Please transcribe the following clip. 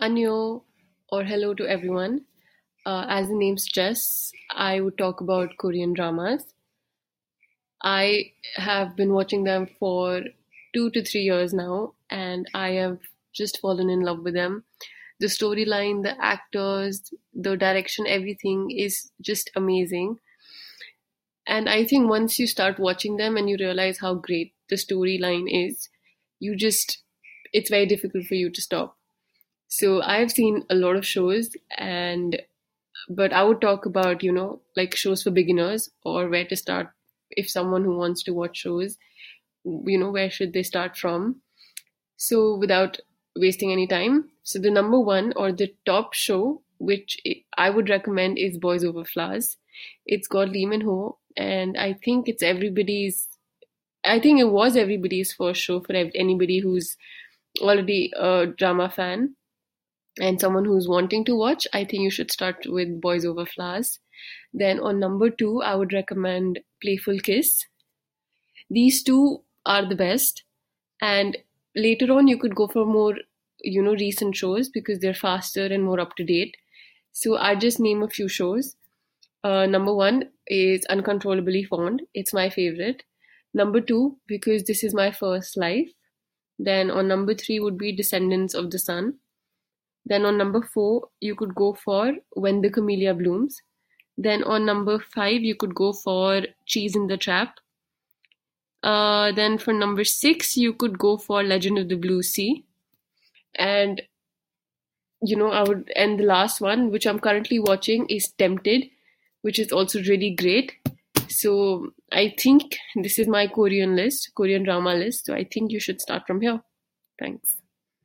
Anyo or hello to everyone. Uh, as the name suggests, I would talk about Korean dramas. I have been watching them for two to three years now, and I have just fallen in love with them. The storyline, the actors, the direction, everything is just amazing. And I think once you start watching them and you realize how great the storyline is, you just, it's very difficult for you to stop. So I've seen a lot of shows and but I would talk about, you know, like shows for beginners or where to start if someone who wants to watch shows, you know, where should they start from? So without wasting any time, so the number one or the top show which I would recommend is Boys Over Flowers. It's got Lee Min Ho, and I think it's everybody's. I think it was everybody's first show for anybody who's already a drama fan and someone who's wanting to watch, I think you should start with Boys Over Flowers. Then on number two, I would recommend Playful Kiss. These two are the best, and later on you could go for more, you know, recent shows because they're faster and more up to date. So I just name a few shows. Uh, number one is Uncontrollably Fond. It's my favorite. Number two, because this is my first life. Then on number three would be Descendants of the Sun. Then on number four, you could go for When the Camellia Blooms. Then on number five, you could go for Cheese in the Trap. Uh, then for number six, you could go for Legend of the Blue Sea. And, you know, I would, and the last one, which I'm currently watching, is Tempted, which is also really great. So I think this is my Korean list, Korean drama list. So I think you should start from here. Thanks.